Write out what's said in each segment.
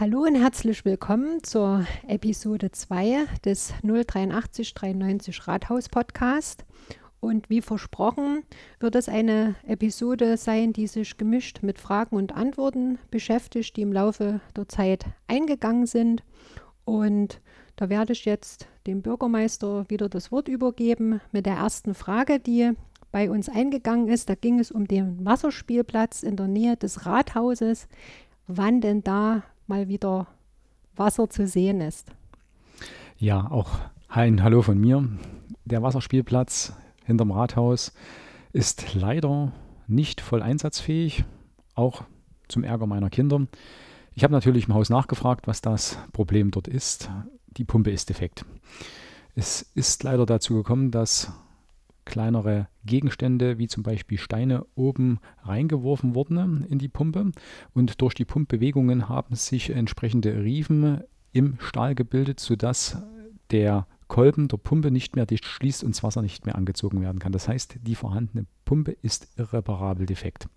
Hallo und herzlich willkommen zur Episode 2 des 083 93 Rathaus Podcast. Und wie versprochen wird es eine Episode sein, die sich gemischt mit Fragen und Antworten beschäftigt, die im Laufe der Zeit eingegangen sind. Und da werde ich jetzt dem Bürgermeister wieder das Wort übergeben mit der ersten Frage, die bei uns eingegangen ist. Da ging es um den Wasserspielplatz in der Nähe des Rathauses. Wann denn da mal wieder Wasser zu sehen ist? Ja, auch ein Hallo von mir. Der Wasserspielplatz hinterm Rathaus ist leider nicht voll einsatzfähig, auch zum Ärger meiner Kinder. Ich habe natürlich im Haus nachgefragt, was das Problem dort ist. Die Pumpe ist defekt. Es ist leider dazu gekommen, dass kleinere Gegenstände wie zum Beispiel Steine oben reingeworfen wurden in die Pumpe und durch die Pumpbewegungen haben sich entsprechende Riefen im Stahl gebildet, sodass der Kolben der Pumpe nicht mehr dicht schließt und das Wasser nicht mehr angezogen werden kann. Das heißt, die vorhandene Pumpe ist irreparabel defekt.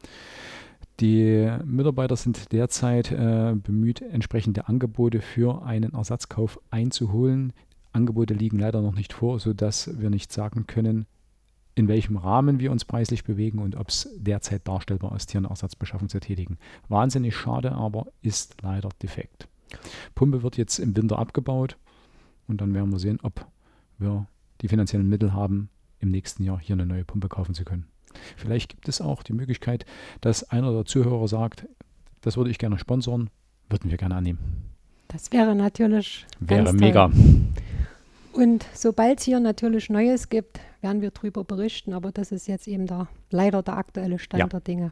Die Mitarbeiter sind derzeit äh, bemüht, entsprechende Angebote für einen Ersatzkauf einzuholen. Angebote liegen leider noch nicht vor, sodass wir nicht sagen können, in welchem Rahmen wir uns preislich bewegen und ob es derzeit darstellbar ist, hier eine Ersatzbeschaffung zu tätigen. Wahnsinnig schade, aber ist leider defekt. Pumpe wird jetzt im Winter abgebaut und dann werden wir sehen, ob wir die finanziellen Mittel haben, im nächsten Jahr hier eine neue Pumpe kaufen zu können. Vielleicht gibt es auch die Möglichkeit, dass einer der Zuhörer sagt, das würde ich gerne sponsern, würden wir gerne annehmen. Das wäre natürlich. Wäre mega. Und sobald es hier natürlich Neues gibt, werden wir darüber berichten, aber das ist jetzt eben der, leider der aktuelle Stand ja. der Dinge.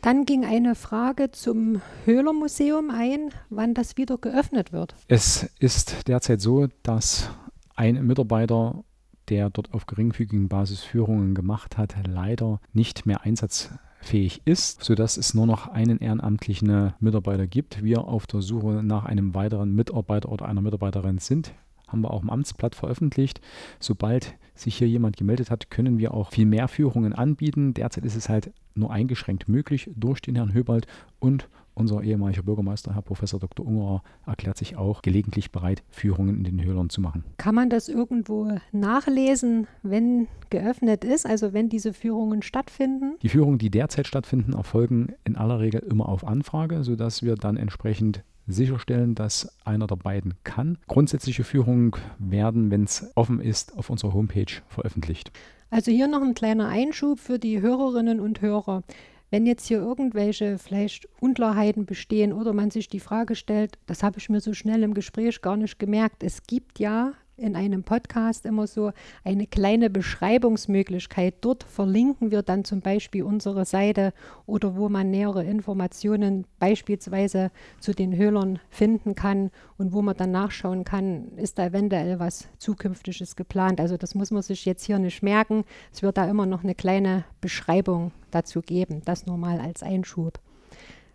Dann ging eine Frage zum Höhler Museum ein, wann das wieder geöffnet wird. Es ist derzeit so, dass ein Mitarbeiter, der dort auf geringfügigen Basis Führungen gemacht hat, leider nicht mehr einsatzfähig ist, sodass es nur noch einen ehrenamtlichen Mitarbeiter gibt. Wir auf der Suche nach einem weiteren Mitarbeiter oder einer Mitarbeiterin sind haben wir auch im Amtsblatt veröffentlicht. Sobald sich hier jemand gemeldet hat, können wir auch viel mehr Führungen anbieten. Derzeit ist es halt nur eingeschränkt möglich durch den Herrn Höbald und unser ehemaliger Bürgermeister, Herr Professor Dr. Ungerer, erklärt sich auch gelegentlich bereit, Führungen in den Höhlern zu machen. Kann man das irgendwo nachlesen, wenn geöffnet ist, also wenn diese Führungen stattfinden? Die Führungen, die derzeit stattfinden, erfolgen in aller Regel immer auf Anfrage, sodass wir dann entsprechend sicherstellen, dass einer der beiden kann. Grundsätzliche Führungen werden, wenn es offen ist, auf unserer Homepage veröffentlicht. Also hier noch ein kleiner Einschub für die Hörerinnen und Hörer. Wenn jetzt hier irgendwelche vielleicht Unklarheiten bestehen oder man sich die Frage stellt, das habe ich mir so schnell im Gespräch gar nicht gemerkt, es gibt ja in einem Podcast immer so eine kleine Beschreibungsmöglichkeit. Dort verlinken wir dann zum Beispiel unsere Seite oder wo man nähere Informationen beispielsweise zu den Höhlern finden kann und wo man dann nachschauen kann, ist da eventuell was Zukünftiges geplant. Also das muss man sich jetzt hier nicht merken. Es wird da immer noch eine kleine Beschreibung dazu geben. Das nur mal als Einschub.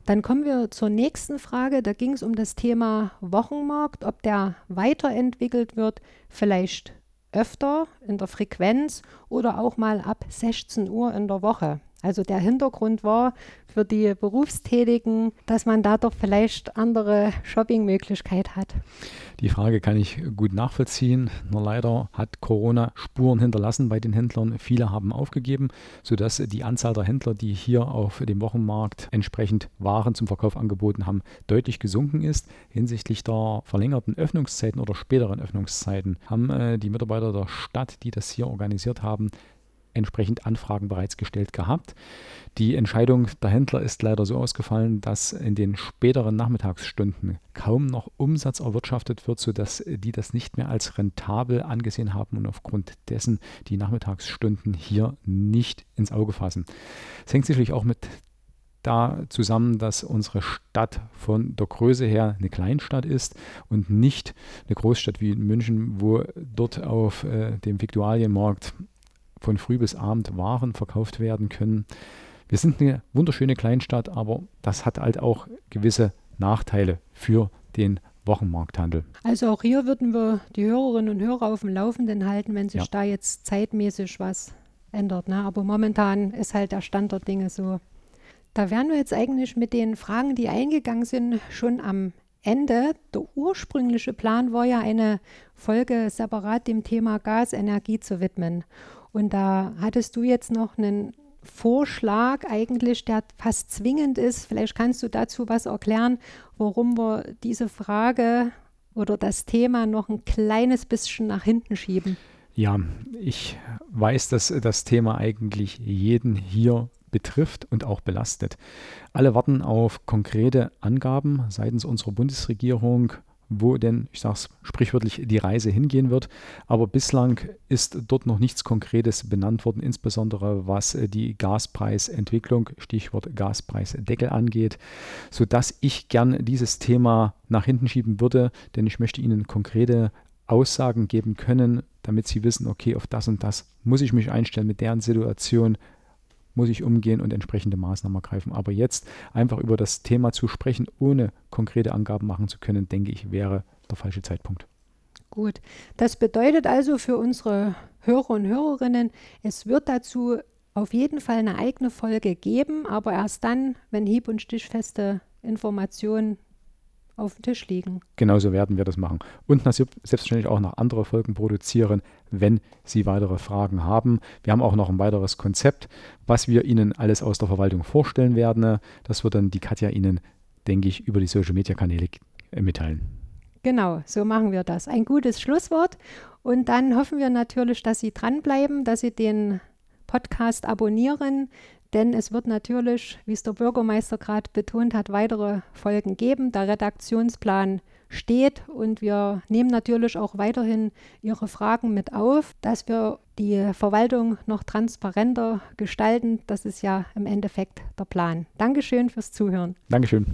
Dann kommen wir zur nächsten Frage. Da ging es um das Thema Wochenmarkt, ob der weiterentwickelt wird, vielleicht öfter in der Frequenz oder auch mal ab 16 Uhr in der Woche. Also der Hintergrund war für die Berufstätigen, dass man da doch vielleicht andere Shoppingmöglichkeit hat. Die Frage kann ich gut nachvollziehen. Nur leider hat Corona Spuren hinterlassen bei den Händlern. Viele haben aufgegeben, sodass die Anzahl der Händler, die hier auf dem Wochenmarkt entsprechend Waren zum Verkauf angeboten haben, deutlich gesunken ist. Hinsichtlich der verlängerten Öffnungszeiten oder späteren Öffnungszeiten haben äh, die Mitarbeiter der Stadt, die das hier organisiert haben, entsprechend Anfragen bereits gestellt gehabt. Die Entscheidung der Händler ist leider so ausgefallen, dass in den späteren Nachmittagsstunden kaum noch Umsatz erwirtschaftet wird, sodass die das nicht mehr als rentabel angesehen haben und aufgrund dessen die Nachmittagsstunden hier nicht ins Auge fassen. Es hängt sicherlich auch mit da zusammen, dass unsere Stadt von der Größe her eine Kleinstadt ist und nicht eine Großstadt wie München, wo dort auf äh, dem Viktualienmarkt von früh bis abend Waren verkauft werden können. Wir sind eine wunderschöne Kleinstadt, aber das hat halt auch gewisse Nachteile für den Wochenmarkthandel. Also auch hier würden wir die Hörerinnen und Hörer auf dem Laufenden halten, wenn sich ja. da jetzt zeitmäßig was ändert. Ne? Aber momentan ist halt der Stand der Dinge so. Da wären wir jetzt eigentlich mit den Fragen, die eingegangen sind, schon am Ende. Der ursprüngliche Plan war ja eine Folge separat dem Thema Gasenergie zu widmen. Und da hattest du jetzt noch einen Vorschlag eigentlich, der fast zwingend ist. Vielleicht kannst du dazu was erklären, warum wir diese Frage oder das Thema noch ein kleines bisschen nach hinten schieben. Ja, ich weiß, dass das Thema eigentlich jeden hier betrifft und auch belastet. Alle warten auf konkrete Angaben seitens unserer Bundesregierung, wo denn, ich sage es sprichwörtlich, die Reise hingehen wird. Aber bislang ist dort noch nichts Konkretes benannt worden, insbesondere was äh, die Gaspreisentwicklung, Stichwort Gaspreisdeckel angeht, sodass ich gern dieses Thema nach hinten schieben würde, denn ich möchte Ihnen konkrete Aussagen geben können, damit Sie wissen, okay, auf das und das muss ich mich einstellen, mit deren Situation muss ich umgehen und entsprechende Maßnahmen ergreifen. Aber jetzt einfach über das Thema zu sprechen, ohne konkrete Angaben machen zu können, denke ich, wäre der falsche Zeitpunkt. Gut, das bedeutet also für unsere Hörer und Hörerinnen, es wird dazu auf jeden Fall eine eigene Folge geben, aber erst dann, wenn hieb- und stichfeste Informationen auf dem Tisch liegen. Genauso werden wir das machen. Und selbstverständlich auch noch andere Folgen produzieren, wenn Sie weitere Fragen haben. Wir haben auch noch ein weiteres Konzept, was wir Ihnen alles aus der Verwaltung vorstellen werden. Das wird dann die Katja Ihnen, denke ich, über die Social-Media-Kanäle äh, mitteilen. Genau, so machen wir das. Ein gutes Schlusswort. Und dann hoffen wir natürlich, dass Sie dranbleiben, dass Sie den Podcast abonnieren, denn es wird natürlich, wie es der Bürgermeister gerade betont hat, weitere Folgen geben. Der Redaktionsplan steht und wir nehmen natürlich auch weiterhin Ihre Fragen mit auf, dass wir die Verwaltung noch transparenter gestalten. Das ist ja im Endeffekt der Plan. Dankeschön fürs Zuhören. Dankeschön.